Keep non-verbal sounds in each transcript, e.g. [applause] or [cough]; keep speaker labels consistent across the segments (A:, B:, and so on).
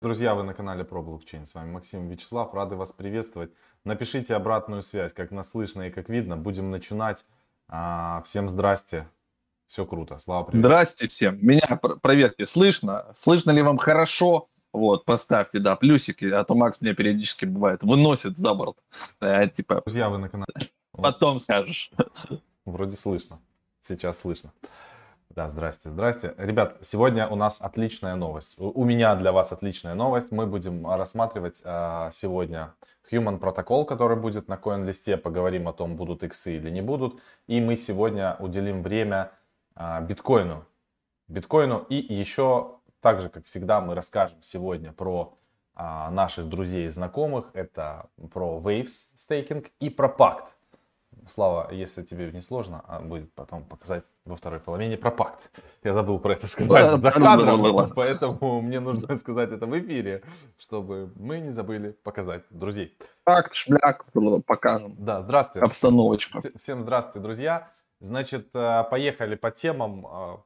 A: Друзья, вы на канале Про Блокчейн. С вами Максим Вячеслав. Рады вас приветствовать. Напишите обратную связь, как нас слышно и как видно. Будем начинать. А, всем здрасте. Все круто. Слава,
B: привет. Здрасте всем. Меня проверьте, слышно? Слышно ли вам хорошо? Вот, поставьте, да, плюсики, а то Макс мне периодически бывает выносит за борт.
A: А, типа... Друзья, вы на канале.
B: Потом скажешь.
A: Вроде слышно. Сейчас слышно. Да, здрасте, здрасте. Ребят, сегодня у нас отличная новость. У меня для вас отличная новость. Мы будем рассматривать а, сегодня Human Protocol, который будет на CoinList. Поговорим о том, будут иксы или не будут. И мы сегодня уделим время а, биткоину. Биткоину и еще, так же, как всегда, мы расскажем сегодня про а, наших друзей и знакомых. Это про Waves стейкинг и про пакт. Слава, если тебе не сложно, а будет потом показать во второй половине про пакт. Я забыл про это сказать за кадром, поэтому мне нужно [laughs] сказать это в эфире, чтобы мы не забыли показать друзей.
B: Пакт, шмляк, покажем.
A: Да, здравствуйте.
B: Обстановочка.
A: Всем здравствуйте, друзья. Значит, э, поехали по темам. Э,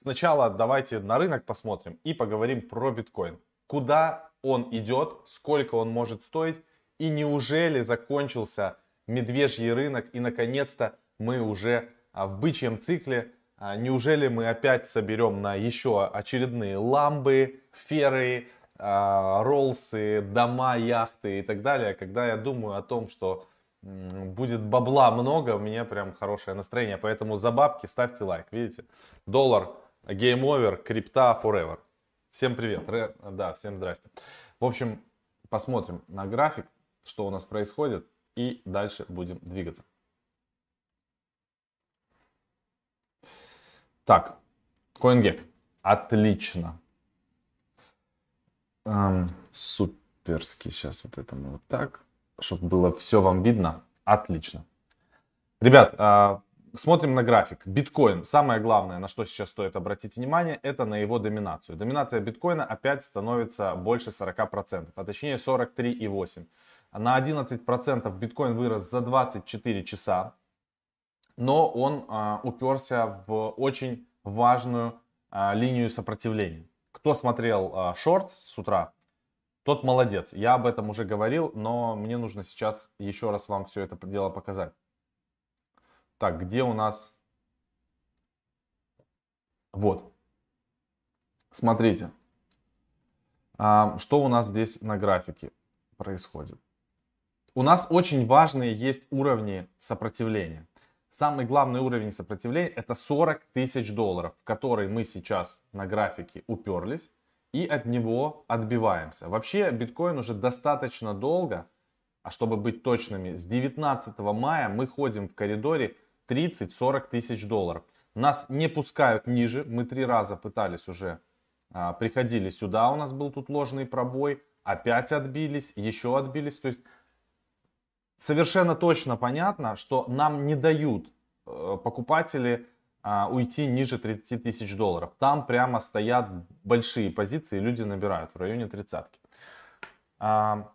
A: сначала давайте на рынок посмотрим и поговорим про биткоин. Куда он идет, сколько он может стоить и неужели закончился медвежий рынок и наконец-то мы уже в бычьем цикле. А, неужели мы опять соберем на еще очередные ламбы, феры, а, роллсы, дома, яхты и так далее, когда я думаю о том, что будет бабла много, у меня прям хорошее настроение. Поэтому за бабки ставьте лайк. Видите? Доллар, game over, крипта forever. Всем привет. Да, всем здрасте. В общем, посмотрим на график, что у нас происходит и дальше будем двигаться. Так, CoinGecko. Отлично. Эм, суперски. Сейчас вот это мы вот так, чтобы было все вам видно. Отлично. Ребят, э, смотрим на график. Биткоин. Самое главное, на что сейчас стоит обратить внимание, это на его доминацию. Доминация биткоина опять становится больше 40%, а точнее 43,8%. На 11% биткоин вырос за 24 часа, но он а, уперся в очень важную а, линию сопротивления. Кто смотрел а, с утра, тот молодец. Я об этом уже говорил, но мне нужно сейчас еще раз вам все это дело показать. Так, где у нас... Вот. Смотрите. А, что у нас здесь на графике происходит? У нас очень важные есть уровни сопротивления. Самый главный уровень сопротивления это 40 тысяч долларов, в который мы сейчас на графике уперлись и от него отбиваемся. Вообще биткоин уже достаточно долго, а чтобы быть точными, с 19 мая мы ходим в коридоре 30-40 тысяч долларов. Нас не пускают ниже, мы три раза пытались уже, а, приходили сюда, у нас был тут ложный пробой, опять отбились, еще отбились. То есть совершенно точно понятно, что нам не дают э, покупатели а, уйти ниже 30 тысяч долларов. Там прямо стоят большие позиции, люди набирают в районе тридцатки. А,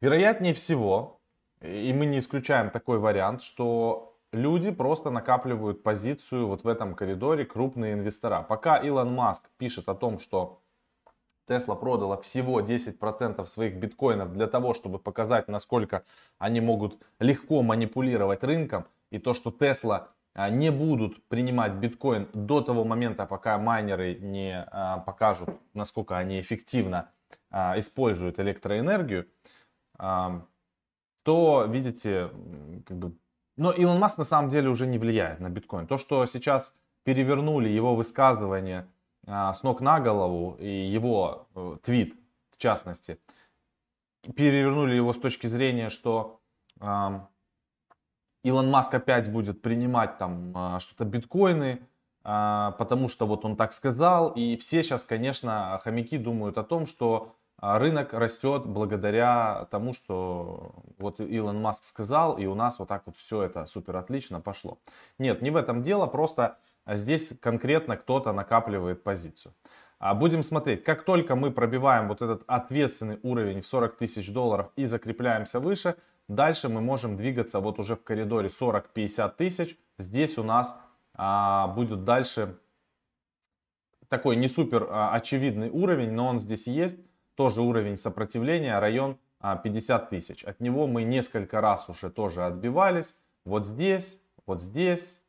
A: вероятнее всего, и мы не исключаем такой вариант, что люди просто накапливают позицию вот в этом коридоре крупные инвестора. Пока Илон Маск пишет о том, что Тесла продала всего 10% своих биткоинов для того, чтобы показать, насколько они могут легко манипулировать рынком. И то, что Тесла а, не будут принимать биткоин до того момента, пока майнеры не а, покажут, насколько они эффективно а, используют электроэнергию, то, видите, как бы... Но Илон Маск на самом деле уже не влияет на биткоин. То, что сейчас перевернули его высказывания а, с ног на голову, и его э, твит, в частности, перевернули его с точки зрения, что Илон Маск опять будет принимать там э, что-то биткоины, э, потому что вот он так сказал, и все сейчас, конечно, хомяки думают о том, что рынок растет благодаря тому, что вот Илон Маск сказал, и у нас вот так вот все это супер отлично пошло. Нет, не в этом дело, просто а здесь конкретно кто-то накапливает позицию. А будем смотреть, как только мы пробиваем вот этот ответственный уровень в 40 тысяч долларов и закрепляемся выше, дальше мы можем двигаться вот уже в коридоре 40-50 тысяч. Здесь у нас а, будет дальше такой не супер а, очевидный уровень, но он здесь есть. тоже уровень сопротивления, район 50 а, тысяч. От него мы несколько раз уже тоже отбивались. Вот здесь, вот здесь,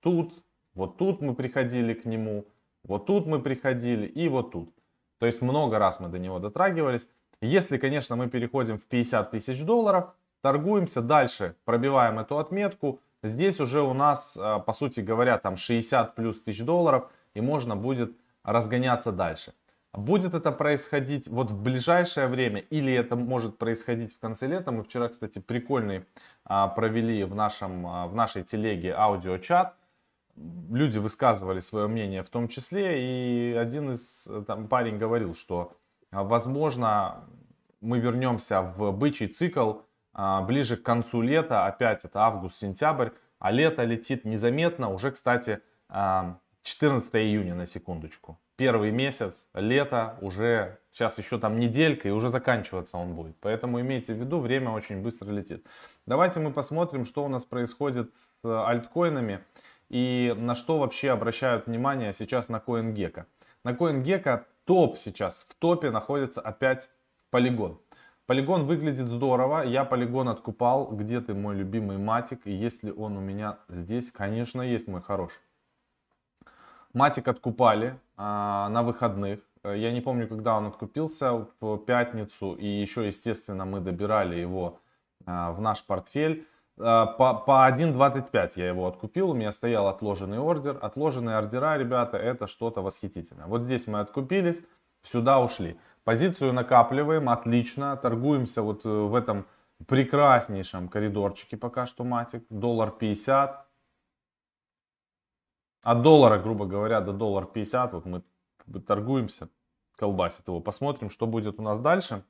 A: тут, вот тут мы приходили к нему, вот тут мы приходили и вот тут. То есть много раз мы до него дотрагивались. Если, конечно, мы переходим в 50 тысяч долларов, торгуемся дальше, пробиваем эту отметку. Здесь уже у нас, а, по сути говоря, там 60 плюс тысяч долларов и можно будет разгоняться дальше. Будет это происходить вот в ближайшее время или это может происходить в конце лета. Мы вчера, кстати, прикольный а, провели в, нашем, а, в нашей телеге аудиочат. Люди высказывали свое мнение в том числе. И один из там, парень говорил, что а, возможно мы вернемся в бычий цикл а, ближе к концу лета. Опять это август-сентябрь. А лето летит незаметно. Уже, кстати, 14 июня на секундочку первый месяц, лето, уже сейчас еще там неделька и уже заканчиваться он будет. Поэтому имейте в виду, время очень быстро летит. Давайте мы посмотрим, что у нас происходит с альткоинами и на что вообще обращают внимание сейчас на CoinGecko. На CoinGecko топ сейчас, в топе находится опять полигон. Полигон выглядит здорово, я полигон откупал. Где ты, мой любимый матик? И есть ли он у меня здесь? Конечно, есть, мой хороший. Матик откупали а, на выходных. Я не помню, когда он откупился, в пятницу. И еще, естественно, мы добирали его а, в наш портфель. А, по, по 1.25 я его откупил, у меня стоял отложенный ордер. Отложенные ордера, ребята, это что-то восхитительное. Вот здесь мы откупились, сюда ушли. Позицию накапливаем, отлично. Торгуемся вот э, в этом прекраснейшем коридорчике пока что матик. Доллар 50 от доллара, грубо говоря, до доллар 50, вот мы торгуемся, колбасит его. Посмотрим, что будет у нас дальше.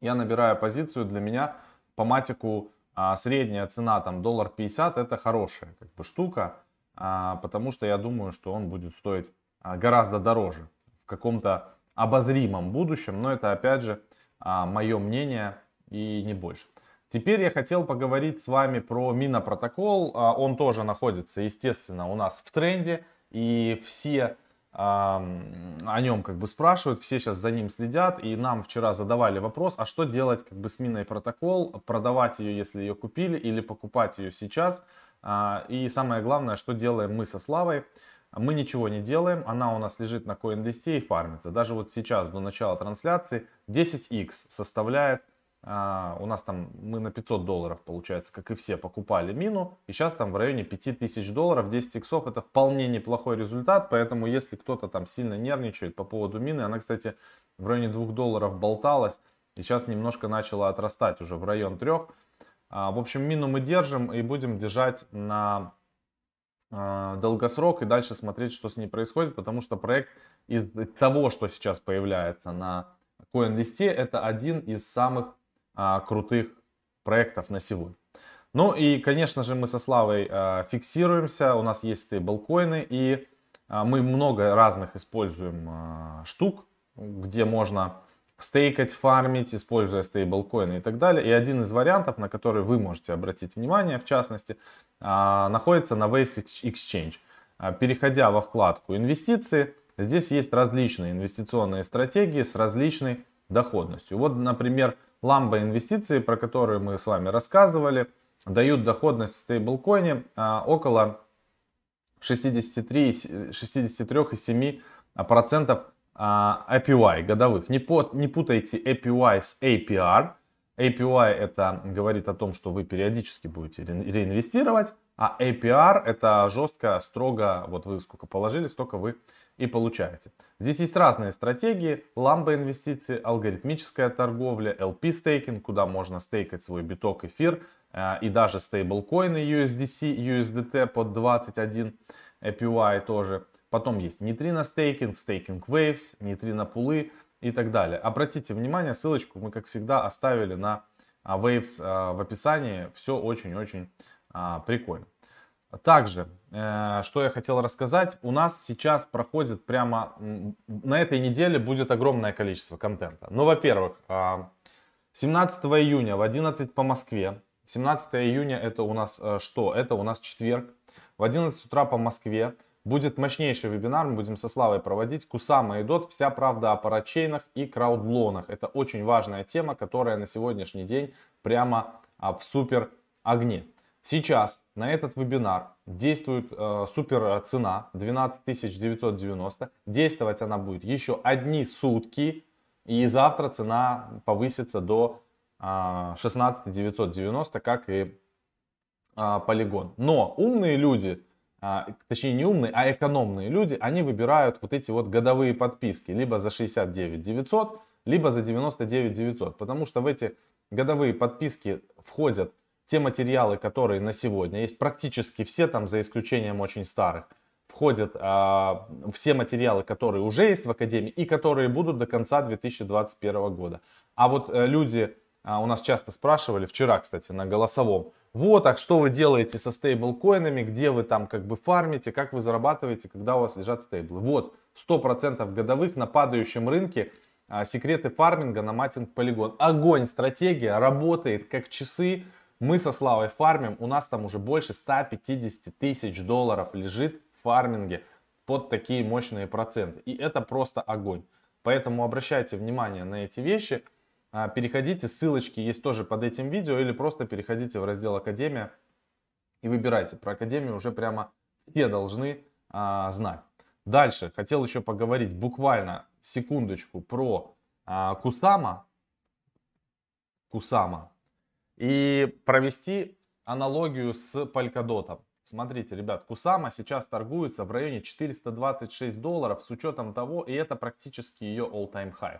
A: Я набираю позицию, для меня по матику а, средняя цена там доллар 50 это хорошая как бы штука, а, потому что я думаю, что он будет стоить а, гораздо дороже в каком-то обозримом будущем, но это опять же а, мое мнение и не больше. Теперь я хотел поговорить с вами про Минопротокол. А, он тоже находится, естественно, у нас в тренде. И все о нем как бы спрашивают, все сейчас за ним следят. И нам вчера задавали вопрос, а что делать как бы с Миной Протокол? Продавать ее, если ее купили, или покупать ее сейчас? А, и самое главное, что делаем мы со Славой? Мы ничего не делаем, она у нас лежит на CoinList и фармится. Даже вот сейчас, до начала трансляции, 10x составляет а, у нас там мы на 500 долларов, получается, как и все, покупали мину. И сейчас там в районе 5000 долларов, 10 иксов. Это вполне неплохой результат. Поэтому если кто-то там сильно нервничает по поводу мины, она, кстати, в районе 2 долларов болталась. И сейчас немножко начала отрастать уже в район 3. А, в общем, мину мы держим и будем держать на а, долгосрок и дальше смотреть, что с ней происходит. Потому что проект из того, что сейчас появляется на CoinList, это один из самых а, крутых проектов на сегодня. Ну и, конечно же, мы со Славой а, фиксируемся, у нас есть стейблкоины, и а, мы много разных используем штук, где можно стейкать, фармить, используя стейблкоины и так далее. И один из вариантов, на который вы можете обратить внимание, в частности, находится на Waze Exchange. Переходя во вкладку инвестиции, здесь есть различные инвестиционные стратегии с различной доходностью. Вот, например, Ламба инвестиции, про которые мы с вами рассказывали, дают доходность в стейблкоине а, около 63,7% а, APY годовых. Не, по, не путайте APY с APR. APY это говорит о том, что вы периодически будете реинвестировать, а APR это жестко, строго, вот вы сколько положили, столько вы и получаете. Здесь есть разные стратегии, ламба инвестиции, алгоритмическая торговля, LP стейкинг, куда можно стейкать свой биток, эфир э, и даже стейблкоины USDC, USDT под 21 APY тоже. Потом есть нейтрино стейкинг, стейкинг waves, нейтрино пулы и так далее. Обратите внимание, ссылочку мы как всегда оставили на а, waves э, в описании. Все очень-очень а, прикольно. Также, э, что я хотел рассказать, у нас сейчас проходит прямо, на этой неделе будет огромное количество контента. Ну, во-первых, 17 а, июня в 11 по Москве, 17 июня это у нас э, что? Это у нас четверг. В 11 утра по Москве Будет мощнейший вебинар, мы будем со Славой проводить. Кусама и Дот, вся правда о парачейнах и краудблонах. Это очень важная тема, которая на сегодняшний день прямо а, в супер огне. Сейчас на этот вебинар действует э, супер цена 12 990. Действовать она будет еще одни сутки. И завтра цена повысится до э, 16 990, как и э, полигон. Но умные люди а, точнее не умные, а экономные люди, они выбирают вот эти вот годовые подписки, либо за 69 900, либо за 99 900, потому что в эти годовые подписки входят те материалы, которые на сегодня есть, практически все там, за исключением очень старых, входят а, все материалы, которые уже есть в Академии и которые будут до конца 2021 года. А вот а, люди а, у нас часто спрашивали, вчера, кстати, на голосовом, вот, а что вы делаете со стейблкоинами, где вы там как бы фармите, как вы зарабатываете, когда у вас лежат стейблы. Вот, 100% годовых на падающем рынке а, секреты фарминга на матинг полигон. Огонь, стратегия, работает как часы. Мы со Славой фармим, у нас там уже больше 150 тысяч долларов лежит в фарминге под такие мощные проценты. И это просто огонь. Поэтому обращайте внимание на эти вещи. А, переходите, ссылочки есть тоже под этим видео, или просто переходите в раздел Академия и выбирайте. Про Академию уже прямо все должны а, знать. Дальше хотел еще поговорить буквально секундочку про а, Кусама. Кусама. И провести аналогию с Polkadot. Смотрите, ребят, Кусама сейчас торгуется в районе 426 долларов с учетом того, и это практически ее all-time high.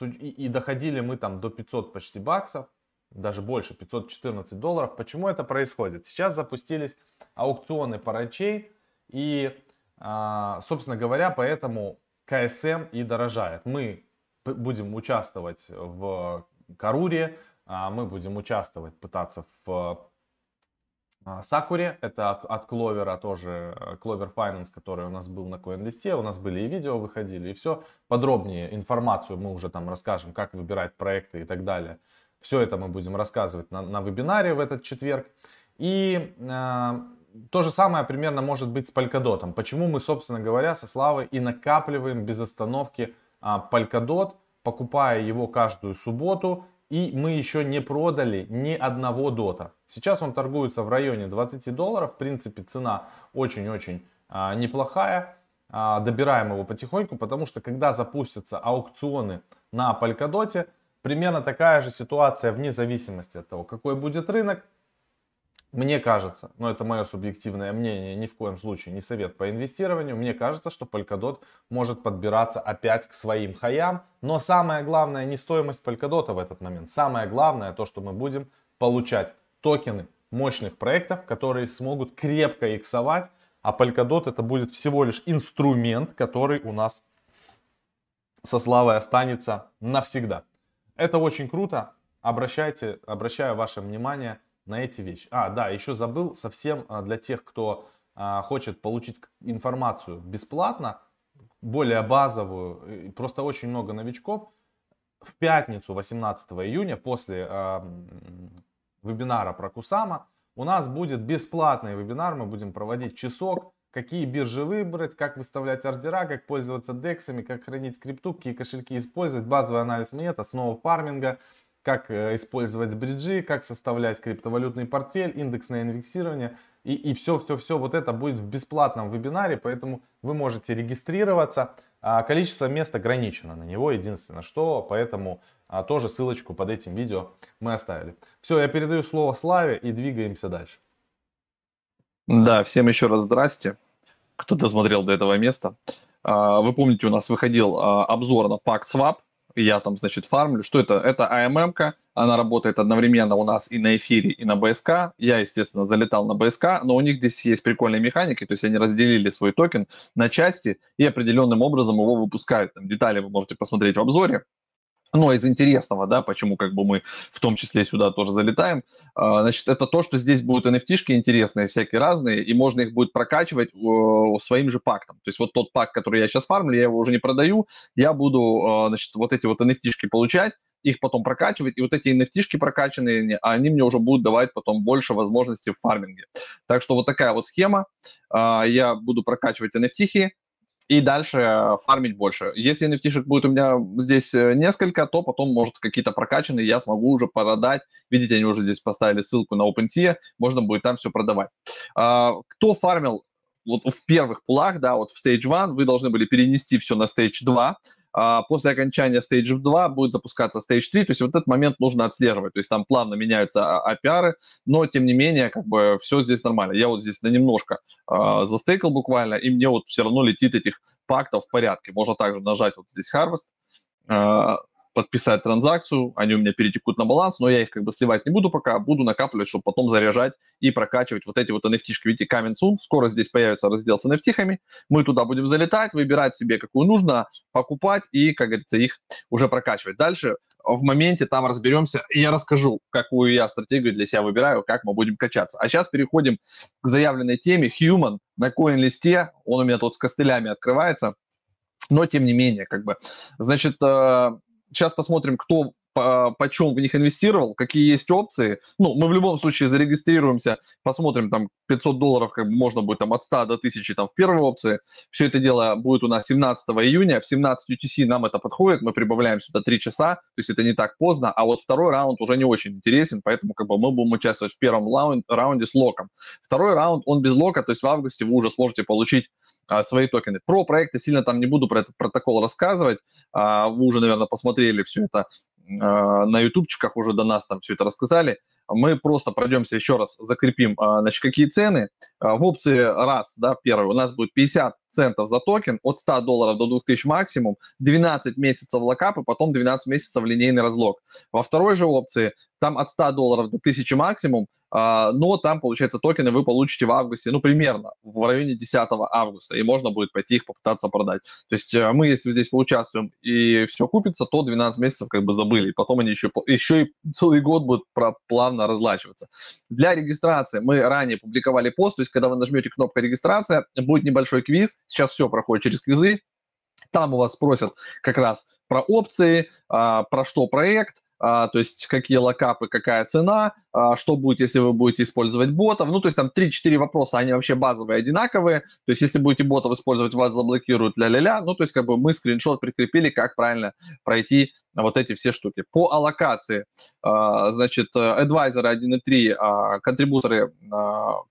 A: И, и доходили мы там до 500 почти баксов, даже больше, 514 долларов. Почему это происходит? Сейчас запустились аукционы парачей, и, а, собственно говоря, поэтому КСМ и дорожает. Мы будем участвовать в Каруре, мы будем участвовать, пытаться в а, Сакуре, это от Кловера тоже, Clover Finance, который у нас был на CoinList, у нас были и видео выходили, и все. Подробнее информацию мы уже там расскажем, как выбирать проекты и так далее. Все это мы будем рассказывать на, на вебинаре в этот четверг. И э, то же самое примерно может быть с Polkadot. Почему мы, собственно говоря, со Славой и накапливаем без остановки э, Polkadot, покупая его каждую субботу и мы еще не продали ни одного дота. Сейчас он торгуется в районе 20 долларов. В принципе, цена очень-очень а, неплохая. А, добираем его потихоньку, потому что когда запустятся аукционы на Polkadot, примерно такая же ситуация вне зависимости от того, какой будет рынок. Мне кажется, но это мое субъективное мнение, ни в коем случае не совет по инвестированию, мне кажется, что Polkadot может подбираться опять к своим хаям. Но самое главное не стоимость Polkadot в этот момент. Самое главное то, что мы будем получать токены мощных проектов, которые смогут крепко иксовать. А Polkadot это будет всего лишь инструмент, который у нас со славой останется навсегда. Это очень круто. Обращайте, обращаю ваше внимание на эти вещи. А, да, еще забыл совсем а, для тех, кто а, хочет получить информацию бесплатно, более базовую, просто очень много новичков. В пятницу, 18 июня, после э, вебинара про Кусама, у нас будет бесплатный вебинар, мы будем проводить часок, какие биржи выбрать, как выставлять ордера, как пользоваться дексами, как хранить крипту, какие кошельки использовать, базовый анализ монет, основа фарминга, как э, использовать бриджи, как составлять криптовалютный портфель, индексное индексирование. И, и все, все, все вот это будет в бесплатном вебинаре, поэтому вы можете регистрироваться. А количество мест ограничено на него, единственное что, поэтому а, тоже ссылочку под этим видео мы оставили. Все, я передаю слово Славе и двигаемся дальше.
B: Да, всем еще раз здрасте, кто досмотрел до этого места. А, вы помните, у нас выходил а, обзор на Pact Swap, я там, значит, фармлю. Что это? Это AMM-ка, она работает одновременно у нас и на эфире, и на БСК. Я, естественно, залетал на БСК, но у них здесь есть прикольные механики, то есть они разделили свой токен на части и определенным образом его выпускают. Там детали вы можете посмотреть в обзоре. Но из интересного, да, почему как бы мы в том числе сюда тоже залетаем, а, значит, это то, что здесь будут NFT-шки интересные, всякие разные, и можно их будет прокачивать своим же пактом. То есть вот тот пак, который я сейчас фармлю, я его уже не продаю, я буду, а, значит, вот эти вот NFT-шки получать, их потом прокачивать, и вот эти NFT-шки прокачанные, они мне уже будут давать потом больше возможностей в фарминге. Так что вот такая вот схема. А, я буду прокачивать NFT, и дальше э, фармить больше. Если NFT будет у меня здесь э, несколько, то потом, может, какие-то прокачанные я смогу уже продать. Видите, они уже здесь поставили ссылку на OpenSea, можно будет там все продавать. А, кто фармил вот в первых пулах, да, вот в Stage 1, вы должны были перенести все на Stage 2, а после окончания Stage 2 будет запускаться Stage 3, то есть вот этот момент нужно отслеживать, то есть там плавно меняются APR, но тем не менее, как бы все здесь нормально. Я вот здесь на немножко э, застейкал буквально, и мне вот все равно летит этих пактов в порядке. Можно также нажать вот здесь Harvest, подписать транзакцию, они у меня перетекут на баланс, но я их как бы сливать не буду пока, буду накапливать, чтобы потом заряжать и прокачивать вот эти вот NFT-шки. Видите, coming soon, скоро здесь появится раздел с NFT-хами, мы туда будем залетать, выбирать себе, какую нужно, покупать и, как говорится, их уже прокачивать. Дальше в моменте там разберемся, и я расскажу, какую я стратегию для себя выбираю, как мы будем качаться. А сейчас переходим к заявленной теме. Human на коин-листе, он у меня тут с костылями открывается, но тем не менее, как бы, значит, э, сейчас посмотрим, кто почем в них инвестировал, какие есть опции. Ну, мы в любом случае зарегистрируемся, посмотрим, там 500 долларов как бы можно будет там от 100 до 1000 там в первой опции. Все это дело будет у нас 17 июня. В 17 UTC нам это подходит, мы прибавляем сюда 3 часа, то есть это не так поздно, а вот второй раунд уже не очень интересен, поэтому как бы мы будем участвовать в первом раунде с локом. Второй раунд, он без лока, то есть в августе вы уже сможете получить а, свои токены. Про проекты сильно там не буду про этот протокол рассказывать. А, вы уже, наверное, посмотрели все это а, на ютубчиках уже до нас там все это рассказали. Мы просто пройдемся еще раз, закрепим, а, значит, какие цены. А, в опции раз, да, первый, у нас будет 50 центов за токен, от 100 долларов до 2000 максимум, 12 месяцев lockup и потом 12 месяцев линейный раз lock. Во второй же опции там от 100 долларов до 1000 максимум, а, но там, получается, токены вы получите в августе, ну, примерно в районе 10 августа, и можно будет пойти их попытаться продать. То есть э, мы, если здесь поучаствуем и все купится, то 12 месяцев как бы забыли, и потом они еще, еще и целый год будут плавно разлачиваться. Для регистрации мы ранее публиковали пост, то есть когда вы нажмете кнопку регистрация, будет небольшой квиз, сейчас все проходит через квизы, там у вас спросят как раз про опции, а, про что проект, а, то есть какие локапы, какая цена, а, что будет, если вы будете использовать ботов. Ну, то есть там 3-4 вопроса, они вообще базовые, одинаковые. То есть если будете ботов использовать, вас заблокируют ля-ля-ля. Ну, то есть как бы мы скриншот прикрепили, как правильно пройти вот эти все штуки. По аллокации, а, значит, адвайзеры 1.3, контрибуторы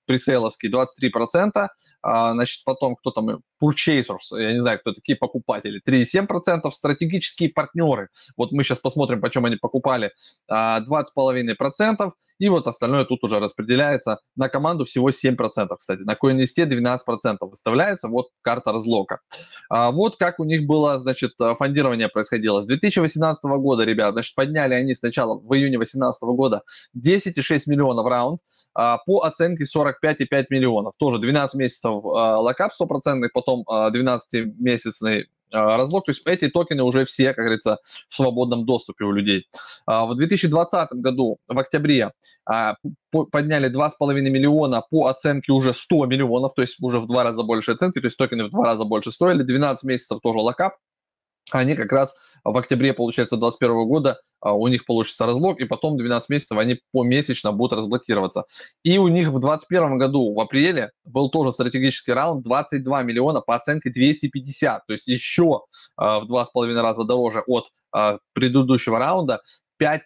B: пресейловские 23%, значит, потом кто там, purchasers, я не знаю, кто такие покупатели, 3,7%, стратегические партнеры, вот мы сейчас посмотрим, почем они покупали, 20,5%, и вот остальное тут уже распределяется на команду всего 7%, кстати. На CoinList 12% выставляется, вот карта разлока. А вот как у них было, значит, фондирование происходило. С 2018 года, ребят, значит, подняли они сначала в июне 2018 года 10,6 миллионов раунд а, по оценке 45,5 миллионов. Тоже 12 месяцев а, lockup 100%, потом а, 12-месячный а, раз lock. То есть эти токены уже все, как говорится, в свободном доступе у людей. А, в 2020 году, в октябре, а, подняли 2,5 миллиона по оценке уже 100 миллионов, то есть уже в два раза больше оценки, то есть токены в два раза больше стоили. 12 месяцев тоже lockup они как раз в октябре, получается, 2021 года а, у них получится разлог, и потом 12 месяцев они помесячно будут разблокироваться. И у них в 2021 году, в апреле, был тоже стратегический раунд 22 миллиона по оценке 250, то есть еще а, в 2,5 раза дороже от а, предыдущего раунда. 5,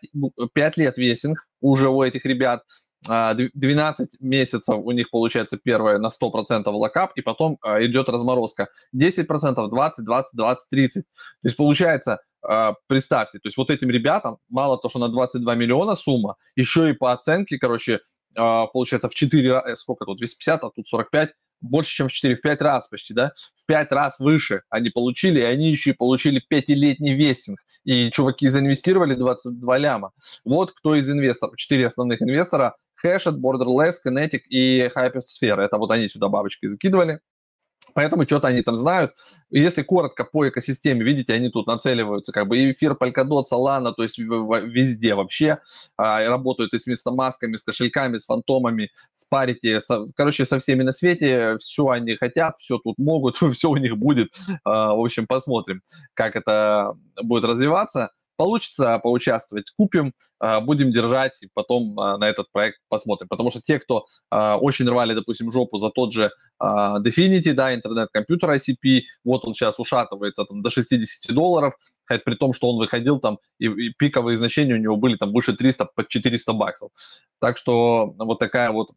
B: 5 лет весинг уже у этих ребят, 12 а, месяцев у них получается первое на 100% локап, и потом а, идет разморозка. 10%, 20, 20, 20, 30. То есть получается, а, представьте, то есть вот этим ребятам мало то, что на 22 миллиона сумма, еще и по оценке, короче, получается в 4, э, сколько тут, 250, а тут 45, больше, чем в 4, в 5 раз почти, да, в 5 раз выше они получили, и они еще и получили 5-летний вестинг. И чуваки заинвестировали 22 ляма. Вот кто из инвесторов, 4 основных инвестора, Hashed, Borderless, Kinetic и Hypersphere. Это вот они сюда бабочки закидывали. Поэтому что-то они там знают. Если коротко по экосистеме, видите, они тут нацеливаются, как бы и эфир, Polkadot, Solana, то есть везде вообще а, работают и с местомасками, с кошельками, с фантомами, с парити, со, короче, со всеми на свете, все они хотят, все тут могут, [laughs] все у них будет. А, в общем, посмотрим, как это будет развиваться. Получится поучаствовать, купим, будем держать и потом на этот проект посмотрим. Потому что те, кто очень рвали, допустим, жопу за тот же Definity, да, интернет-компьютер ICP, вот он сейчас ушатывается там до 60 долларов, хотя при том, что он выходил там, и, и пиковые значения у него были там выше 300, под 400 баксов. Так что вот такая вот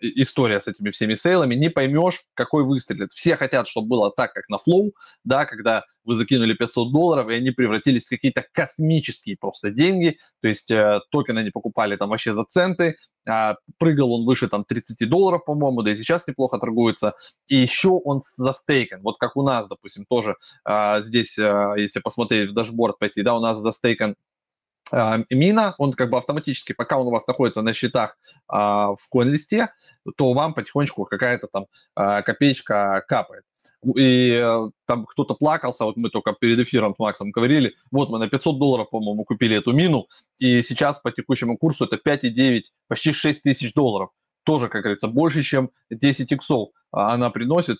B: история с этими всеми сейлами, не поймешь, какой выстрелит. Все хотят, чтобы было так, как на Flow, да, когда вы закинули 500 долларов, и они превратились в какие-то космические просто деньги, то есть э, токены они покупали там вообще за центы, э, прыгал он выше там 30 долларов, по-моему, да и сейчас неплохо торгуется, и еще он застейкен, вот как у нас, допустим, тоже э, здесь, э, если посмотреть в dashboard пойти, да, у нас застейкен а, Mina, он как бы автоматически, пока он у вас находится на счетах а, в CoinList е, то вам потихонечку какая-то там а, копеечка капает. И э, там кто-то плакался, вот мы только перед эфиром с Максом говорили, вот мы на 500 долларов, по-моему, купили эту Mina у, и сейчас по текущему курсу это 5,9, почти 6 тысяч долларов. Тоже, как говорится, больше, чем 10 иксов она приносит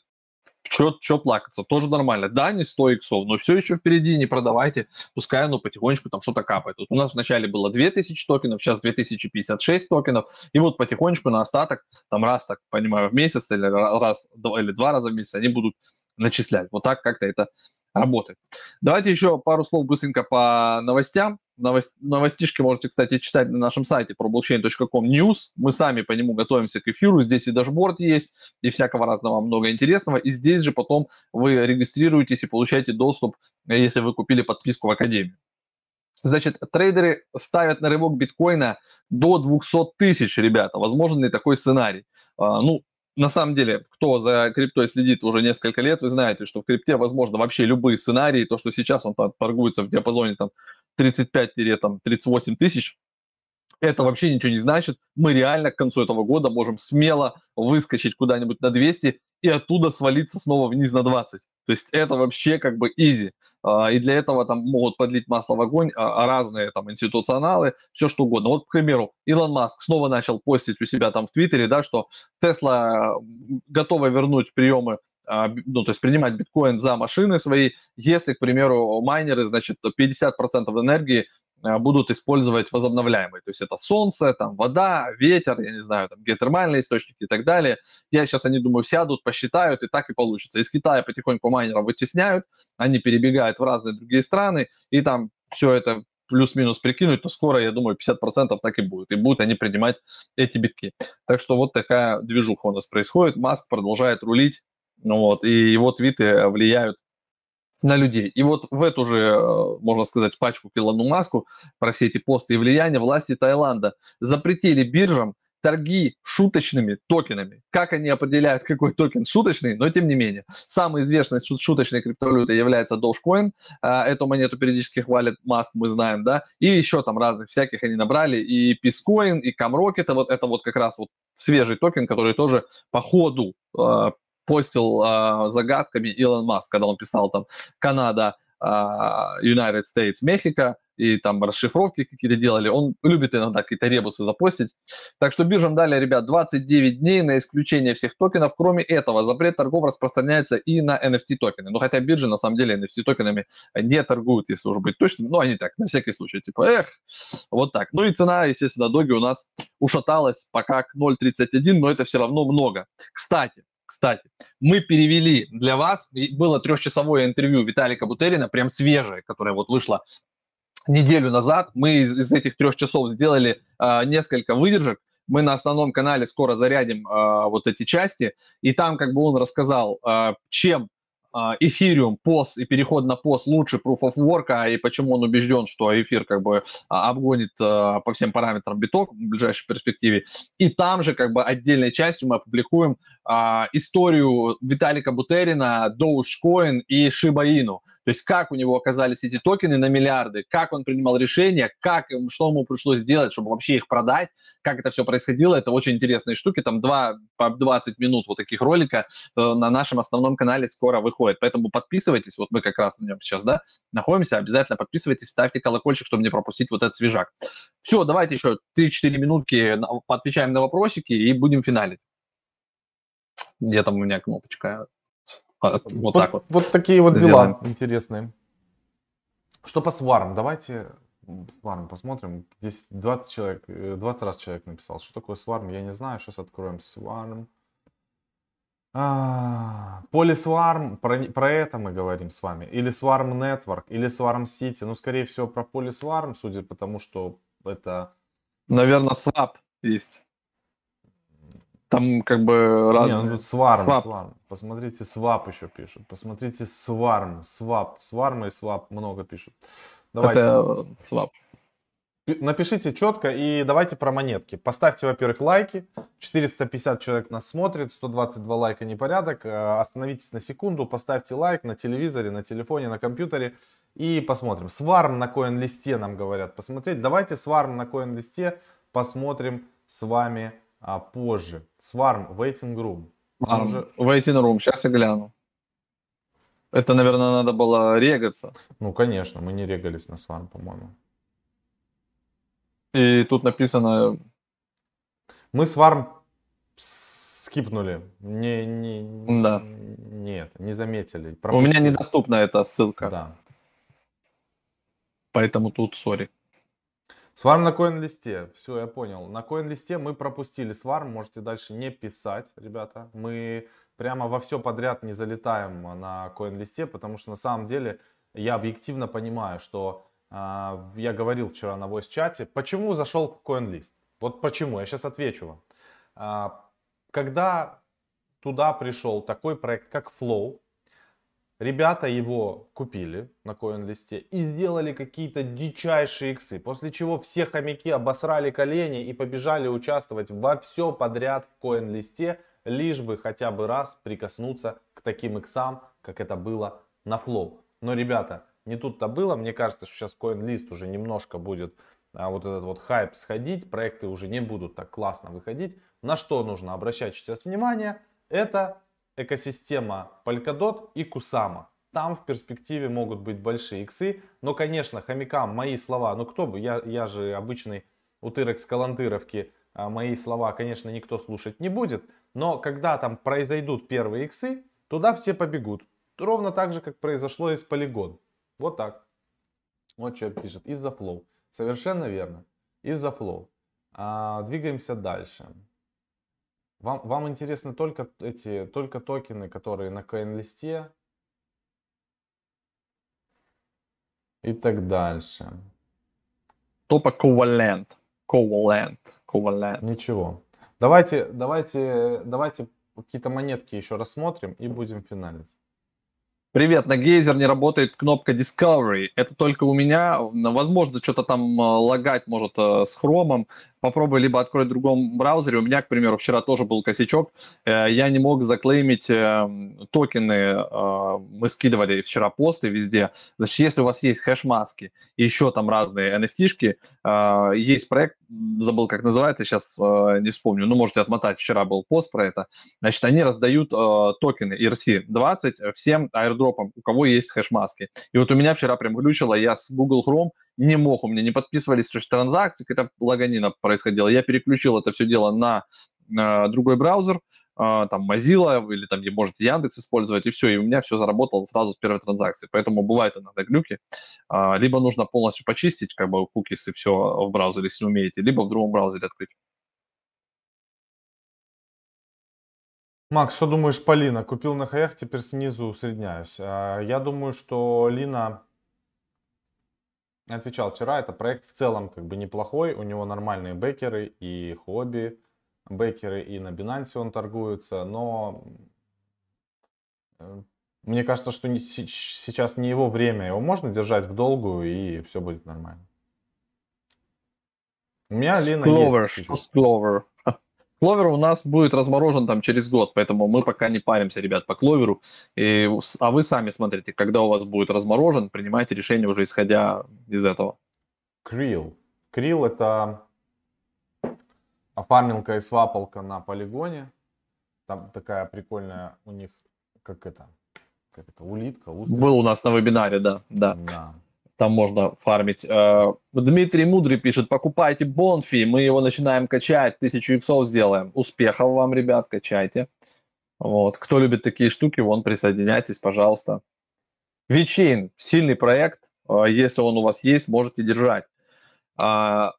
B: что плакаться, тоже нормально. Да, не 100 иксов, но все еще впереди, не продавайте, пускай оно потихонечку там что-то капает. Вот у нас вначале было 2000 токенов, сейчас 2056 токенов, и вот потихонечку на остаток, там раз, так понимаю, в месяц или раз или два раза в месяц они будут начислять. Вот так как-то это работает. Давайте еще пару слов быстренько по новостям. Новость, новостишки можете, кстати, читать на нашем сайте про news. Мы сами по нему готовимся к эфиру. Здесь и дашборд есть, и всякого разного много интересного. И здесь же потом вы регистрируетесь и получаете доступ, если вы купили подписку в Академию. Значит, трейдеры ставят на рывок биткоина до 200 тысяч, ребята. Возможен ли такой сценарий? А, ну, на самом деле, кто за криптой следит уже несколько лет, вы знаете, что в крипте возможно вообще любые сценарии. То, что сейчас он торгуется в диапазоне там 35-38 тысяч, это вообще ничего не значит. Мы реально к концу этого года можем смело выскочить куда-нибудь на 200 и оттуда свалиться снова вниз на 20. То есть это вообще как бы изи. А, и для этого там могут подлить масло в огонь а, разные там институционалы, все что угодно. Вот, к примеру, Илон Маск снова начал постить у себя там в Твиттере, да, что Тесла готова вернуть приемы а, ну, то есть принимать биткоин за машины свои, если, к примеру, майнеры, значит, 50% энергии а, будут использовать возобновляемые. То есть это солнце, там вода, ветер, я не знаю, там геотермальные источники и так далее. Я сейчас, они, думаю, сядут, посчитают, и так и получится. Из Китая потихоньку майнеров вытесняют, они перебегают в разные другие страны, и там все это плюс-минус прикинуть, то скоро, я думаю, 50% так и будет. И будут они принимать эти битки. Так что вот такая движуха у нас происходит. Маск продолжает рулить, ну вот, и его твиты влияют на людей. И вот в эту же, э, можно сказать, пачку к Маску про все эти посты и влияния власти Таиланда запретили биржам торги шуточными токенами. Как они определяют, какой токен шуточный, но тем не менее. Самой известной шуточной криптовалютой является Dogecoin. А, эту монету периодически хвалит Маск, мы знаем, да. И еще там разных всяких они набрали. И Peacecoin, и Camrock. Это вот, это вот как раз вот свежий токен, который тоже по ходу а, постил э, загадками Илон Маск, когда он писал там Канада, э, United States, Мехико, и там расшифровки какие-то делали. Он любит иногда какие-то ребусы запостить. Так что биржам дали, ребят, 29 дней на исключение всех токенов. Кроме этого, запрет торгов распространяется и на NFT токены. Но хотя биржи на самом деле NFT токенами не торгуют, если уже быть точным. Но они так, на всякий случай, типа, эх, вот так. Ну и цена, естественно, доги у нас ушаталась пока к 0.31, но это все равно много. Кстати, кстати, мы перевели для вас, было трехчасовое интервью Виталика Бутерина, прям свежее, которое вот вышло неделю назад. Мы из, из этих трех часов сделали э, несколько выдержек. Мы на основном канале скоро зарядим э, вот эти части, и там как бы он рассказал, э, чем эфириум, POS и переход на POS лучше Proof of Work, и почему он убежден, что эфир как бы обгонит по всем параметрам биток в ближайшей перспективе. И там же как бы отдельной частью мы опубликуем историю Виталика Бутерина, Dogecoin и Inu. То есть как у него оказались эти токены на миллиарды, как он принимал решения, как, что ему пришлось сделать, чтобы вообще их продать, как это все происходило. Это очень интересные штуки. Там два, по 20 минут вот таких ролика э, на нашем основном канале скоро выходит. Поэтому подписывайтесь. Вот мы как раз на нем сейчас, да, находимся. Обязательно подписывайтесь, ставьте колокольчик, чтобы не пропустить вот этот свежак. Все, давайте еще 3-4 минутки отвечаем на вопросики и будем финалить. Где там у меня кнопочка?
A: Вот, вот так вот. Вот такие вот Сделаем. дела интересные. Что по сварм? Давайте Сварм посмотрим. Здесь 20 человек, 20 раз человек написал. Что такое сварм, я не знаю. Сейчас откроем сварм. А, Полисварм, про, про это мы говорим с вами. Или Swarm Network, или Swarm City. Ну, скорее всего, про Полисварм, судя по тому, что это...
B: Наверное, Swap есть. Там как бы разные...
A: Не, ну тут Swarm, Swap. Swarm. Посмотрите, Swap еще пишут. Посмотрите, Swarm, Swap. Swarm и Swap много пишут.
B: Давайте. Это Swap.
A: Напишите четко и давайте про монетки. Поставьте, во-первых, лайки. 450 человек нас смотрит, 122 лайка непорядок. Э, остановитесь на секунду, поставьте лайк на телевизоре, на телефоне, на компьютере и посмотрим. Сварм на коин-листе нам говорят посмотреть. Давайте сварм на коин-листе посмотрим с вами а, позже. Сварм, waiting room.
B: А, уже... Waiting room, сейчас я гляну. Это, наверное, надо было регаться.
A: Ну, конечно, мы не регались на сварм, по-моему.
B: И тут написано...
A: Мы с варм скипнули. Не, не,
B: да.
A: Нет, не заметили.
B: Пропустили. У меня недоступна эта ссылка.
A: Да.
B: Поэтому тут сори.
A: Сварм на коин-листе. Все, я понял. На коин-листе мы пропустили сварм. Можете дальше не писать, ребята. Мы прямо во все подряд не залетаем на коин-листе, потому что на самом деле я объективно понимаю, что а, я говорил вчера на voice чате, почему зашел в CoinList. Вот почему, я сейчас отвечу вам. А, когда туда пришел такой проект, как Flow, ребята его купили на CoinList и сделали какие-то дичайшие иксы, после чего все хомяки обосрали колени и побежали участвовать во все подряд в CoinList, лишь бы хотя бы раз прикоснуться к таким иксам, как это было на Flow. Но, ребята, не тут-то было. Мне кажется, что сейчас CoinList уже немножко будет а, вот этот вот хайп сходить. Проекты уже не будут так классно выходить. На что нужно обращать сейчас внимание? Это экосистема Polkadot и Kusama. Там в перспективе могут быть большие иксы. Но, конечно, хомякам мои слова, ну кто бы, я, я же обычный утырок с Калантыровки, а мои слова, конечно, никто слушать не будет. Но когда там произойдут первые иксы, туда все побегут. Ровно так же, как произошло и с Polygon. Вот так. Вот что пишет. Из-за Flow. Совершенно верно. Из-за Flow. А, двигаемся дальше. Вам, вам интересны только эти, только токены, которые на CoinList и так дальше.
B: Топа Covalent. Covalent. Covalent.
A: Ничего. Давайте, давайте, давайте какие-то монетки еще рассмотрим и будем финалить.
B: Привет, на Гейзер не работает кнопка Discovery. Это только у меня. Возможно, что-то там э, лагать может э, с хромом попробуй либо открой в другом браузере. У меня, к примеру, вчера тоже был косячок. Э, я не мог заклеймить э, токены. Э, мы скидывали вчера посты везде. Значит, если у вас есть хэш-маски и еще там разные NFT-шки, есть проект, забыл, как называется, сейчас не вспомню, но можете отмотать. Вчера был пост про это. Значит, они раздают токены ERC-20 всем аирдропам, у кого есть хэш-маски. И вот у меня вчера прям глючило, я с Google Chrome не мог, у меня не подписывались то есть, транзакции, какая-то лаганина происходила. Я переключил это все дело на, на другой браузер, э, там Mozilla или там, можете Яндекс использовать, и все, и у меня все заработало сразу с первой транзакции. Поэтому бывают иногда глюки. Э, либо нужно полностью почистить, как бы, кукис и все в браузере, если умеете, либо в другом браузере открыть.
A: Макс, что думаешь по Лина? Купил на хаях, теперь снизу усредняюсь. Я думаю, что Лина отвечал вчера, это проект в целом как бы неплохой, у него нормальные бекеры и хобби бекеры, и на Binance он торгуется, но э, мне кажется, что сейчас не его время, его можно держать в долгую и все будет нормально.
B: У меня Лина есть. Что Clover? Кловер у нас будет разморожен там через год, поэтому мы пока не паримся, ребят, по кловеру. И, а вы сами смотрите, когда у вас будет разморожен, принимайте решение уже исходя из этого.
A: Крил. Крил это фармилка и свапалка на полигоне. Там такая прикольная у них, как это, как это, улитка, устрица.
B: Был у нас на вебинаре, да, да. да там можно фармить. Э, Дмитрий Мудрый пишет, покупайте Бонфи, мы его начинаем качать, тысячу иксов сделаем. Успехов вам, ребят, качайте. Вот. Кто любит такие штуки, вон присоединяйтесь, пожалуйста. Вичейн, сильный проект, э, если он у вас есть, можете держать. А,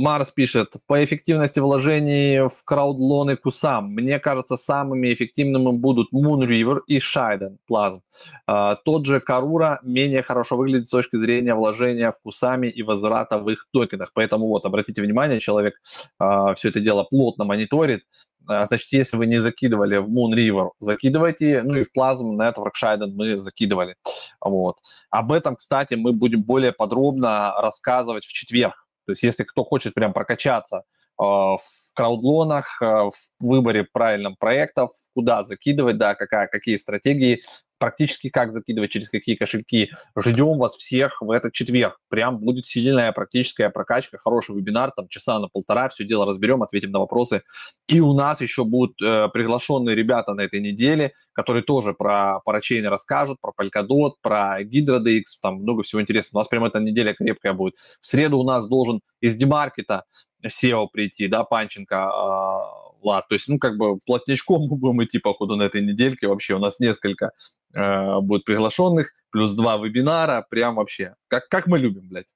B: Марс пишет, по эффективности вложений в краудлоны Кусам, мне кажется, самыми эффективными будут Moon River и Shiden Plasm. А, тот же Карура менее хорошо выглядит с точки зрения вложения в Кусами и возврата в их токенах. Поэтому вот, обратите внимание, человек а, все это дело плотно мониторит. А, значит, если вы не закидывали в Moon River, закидывайте, ну и в Plasm Network Shiden мы закидывали. Вот. Об этом, кстати, мы будем более подробно рассказывать в четверг то есть если кто хочет прям прокачаться э, в краудлонах, э, в выборе правильных проектов, куда закидывать, да, какая, какие стратегии, практически как закидывать, через какие кошельки. Ждем вас всех в этот четверг. Прям будет сильная практическая прокачка, хороший вебинар, там часа на полтора, все дело разберем, ответим на вопросы. И у нас еще будут э, приглашенные ребята на этой неделе, которые тоже про парачейны расскажут, про Polkadot, про HydroDX, там много всего интересного. У нас прям эта неделя крепкая будет. В среду у нас должен из Демаркета SEO прийти, да, Панченко, э, лад. То есть, ну, как бы плотничком мы [laughs] будем идти, походу, на этой недельке. Вообще у нас несколько э, будет приглашенных, плюс два вебинара. Прям вообще, как, как мы любим, блядь.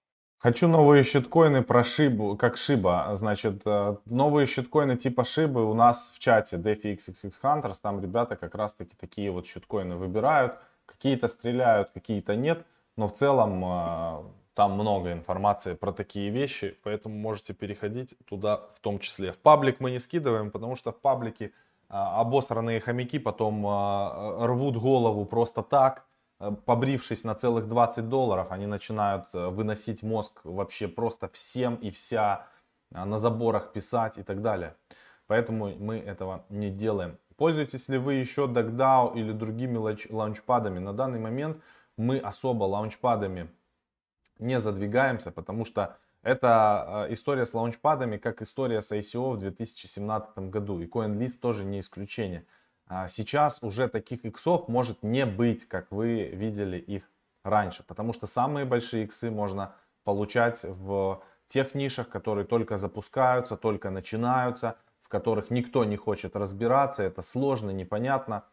A: Хочу новые щиткоины про Шибу, как Шиба. Значит, э, новые щиткоины типа Шибы у нас в чате DeFi XXX Hunters. Там ребята как раз-таки такие вот щиткоины выбирают. Какие-то стреляют, какие-то нет. Но в целом э, там много информации про такие вещи, поэтому можете переходить туда в том числе. В паблик мы не скидываем, потому что в паблике а, обосранные хомяки потом а, рвут голову просто так, а, побрившись на целых 20 долларов, они начинают а, выносить мозг вообще просто всем и вся, а, на заборах писать и так далее. Поэтому мы этого не делаем. Пользуетесь ли вы еще DuckDAO или другими лаунчпадами? На данный момент мы особо лаунчпадами не задвигаемся, потому что это э, история с лаунчпадами, как история с ICO в 2017 году. И CoinList тоже не исключение. А сейчас уже таких иксов может не быть, как вы видели их раньше. Потому что самые большие иксы можно получать в тех нишах, которые только запускаются, только начинаются, в которых никто не хочет разбираться. Это сложно, непонятно.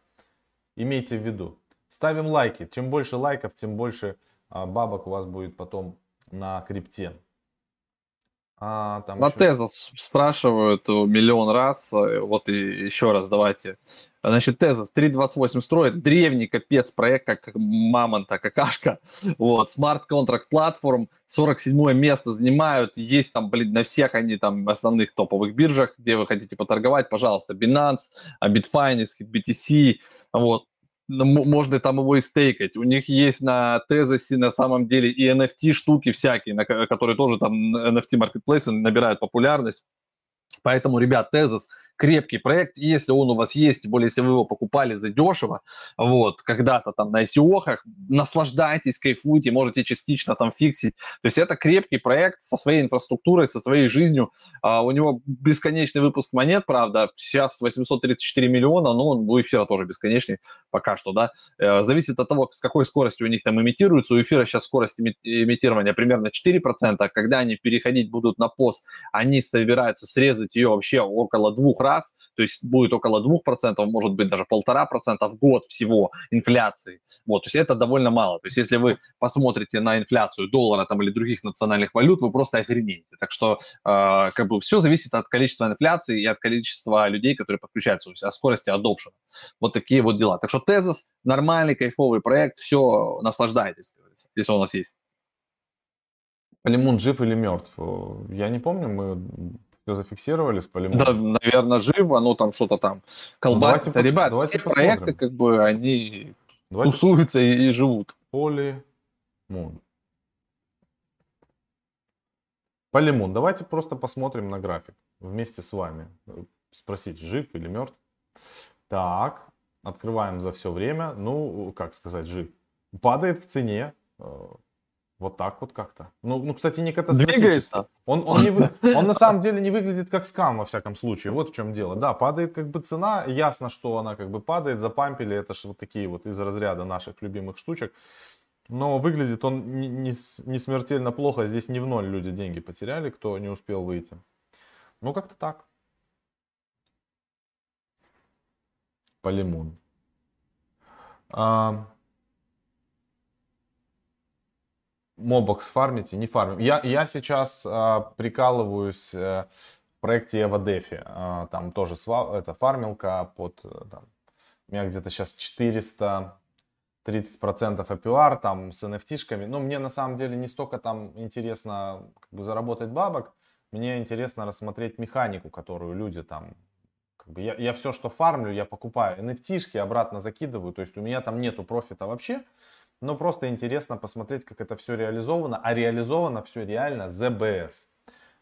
A: Имейте в виду. Ставим лайки. Чем больше лайков, тем больше бабок у вас будет потом на крипте.
B: А, там на еще... Спрашивают миллион раз. Э, вот и еще раз давайте. Значит, Тезос 3.28 строит древний капец проект, как мамонта, какашка. Вот, Smart Contract Platform, 47 место занимают. Есть там, блин, на всех они там основных топовых биржах, где вы хотите поторговать, пожалуйста, Binance, Bitfinex, BTC. Вот, можно там его и стейкать. У них есть на Тезосе на самом деле и NFT штуки всякие, на, которые тоже там NFT маркетплейсы набирают популярность. Поэтому, ребят, Тезос – крепкий проект, если он у вас есть, тем более, если вы его покупали за дешево, вот, когда-то там на ICO, наслаждайтесь, кайфуйте, можете частично там фиксить. То есть это крепкий проект со своей инфраструктурой, со своей жизнью. А, у него бесконечный выпуск монет, правда, сейчас 834 миллиона, но он у эфира тоже бесконечный пока что, да. Э, зависит от того, с какой скоростью у них там имитируется. У эфира сейчас скорость имитирования примерно 4%, а когда они переходить будут на пост, они собираются срезать ее вообще около двух раз, то есть будет около 2%, может быть даже полтора процента в год всего инфляции. Вот, то есть это довольно мало. То есть если вы посмотрите на инфляцию доллара там или других национальных валют, вы просто охренеете. Так что э, как бы все зависит от количества инфляции и от количества людей, которые подключаются, то есть от скорости adoption. Вот такие вот дела. Так что Тезос нормальный, кайфовый проект, все, наслаждайтесь, если он у нас есть.
A: Полимон жив или мертв? Я не помню, мы все зафиксировали с полимоном?
B: Да, наверное, живо, но там что-то там колбасится. Ну, Ребят, давайте все посмотрим. проекты, как бы, они давайте... тусуются и, и живут.
A: Полимон. Полимон. Давайте просто посмотрим на график вместе с вами. Спросить, жив или мертв. Так, открываем за все время. Ну, как сказать, жив. Падает в цене. Вот так вот как-то. Ну, ну кстати, не катастрофически. Он, он, не вы... [laughs] он на самом деле не выглядит как скам, во всяком случае. Вот в чем дело. Да, падает как бы цена. Ясно, что она как бы падает, запампили. Это же вот такие вот из разряда наших любимых штучек. Но выглядит он не, не, не смертельно плохо. Здесь не в ноль люди деньги потеряли, кто не успел выйти. Ну, как-то так. Полимон. А, Мобокс фармите, не фармим. Я, я сейчас а, прикалываюсь а, в проекте Evadefи. А, там тоже сва, это фармилка под... Э, там, у меня где-то сейчас 400 30% APR там с NFT-шками. Но мне на самом деле не столько там интересно как бы заработать бабок, мне интересно рассмотреть механику, которую люди там как бы я, я все, что фармлю, я покупаю NFT-шки, обратно закидываю. То есть у меня там нету профита вообще. Но просто интересно посмотреть, как это все реализовано. А реализовано все реально ZBS.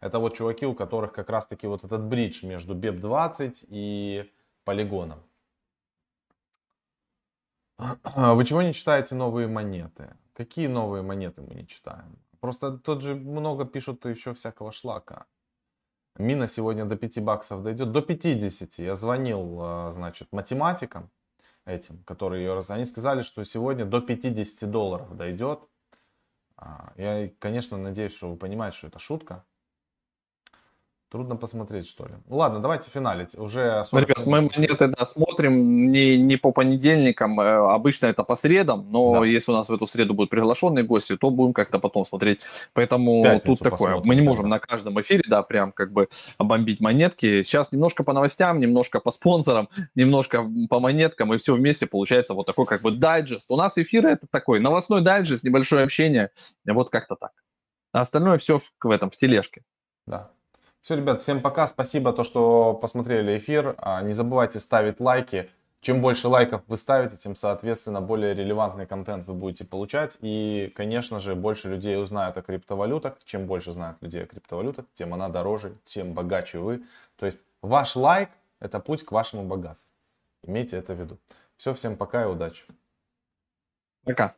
A: Это вот чуваки, у которых как раз таки вот этот бридж между BEP20 и полигоном. [clears throat] Вы чего не читаете новые монеты? Какие новые монеты мы не читаем? Просто тут же много пишут еще всякого шлака. Мина сегодня до 5 баксов дойдет. До 50. Я звонил, а, значит, математикам этим, которые ее раз... Они сказали, что сегодня до 50 долларов дойдет. А, я, конечно, надеюсь, что вы понимаете, что это шутка. Трудно посмотреть, что ли. Ну ладно, давайте финалить. Уже
B: Ребят, мы монеты да, смотрим не, не по понедельникам, э, обычно это по средам, но да. если у нас в эту среду будут приглашенные гости, то будем как-то потом смотреть. Поэтому тут такое. Мы не можем тогда. на каждом эфире, да, прям как бы бомбить монетки. Сейчас немножко по новостям, немножко по спонсорам, немножко по монеткам, и все вместе получается вот такой как бы дайджест. У нас эфиры это такой новостной дайджест, небольшое общение, вот как-то так. А остальное все в, в этом, в тележке.
A: Да. Все, ребят, всем пока. Спасибо, то, что посмотрели эфир. А, не забывайте ставить лайки. Чем больше лайков вы ставите, тем, соответственно, более релевантный контент вы будете получать. И, конечно же, больше людей узнают о криптовалютах. Чем больше знают людей о криптовалютах, тем она дороже, тем богаче вы. То есть ваш лайк – это путь к вашему богатству. Имейте это в виду. Все, всем пока и удачи.
B: Пока.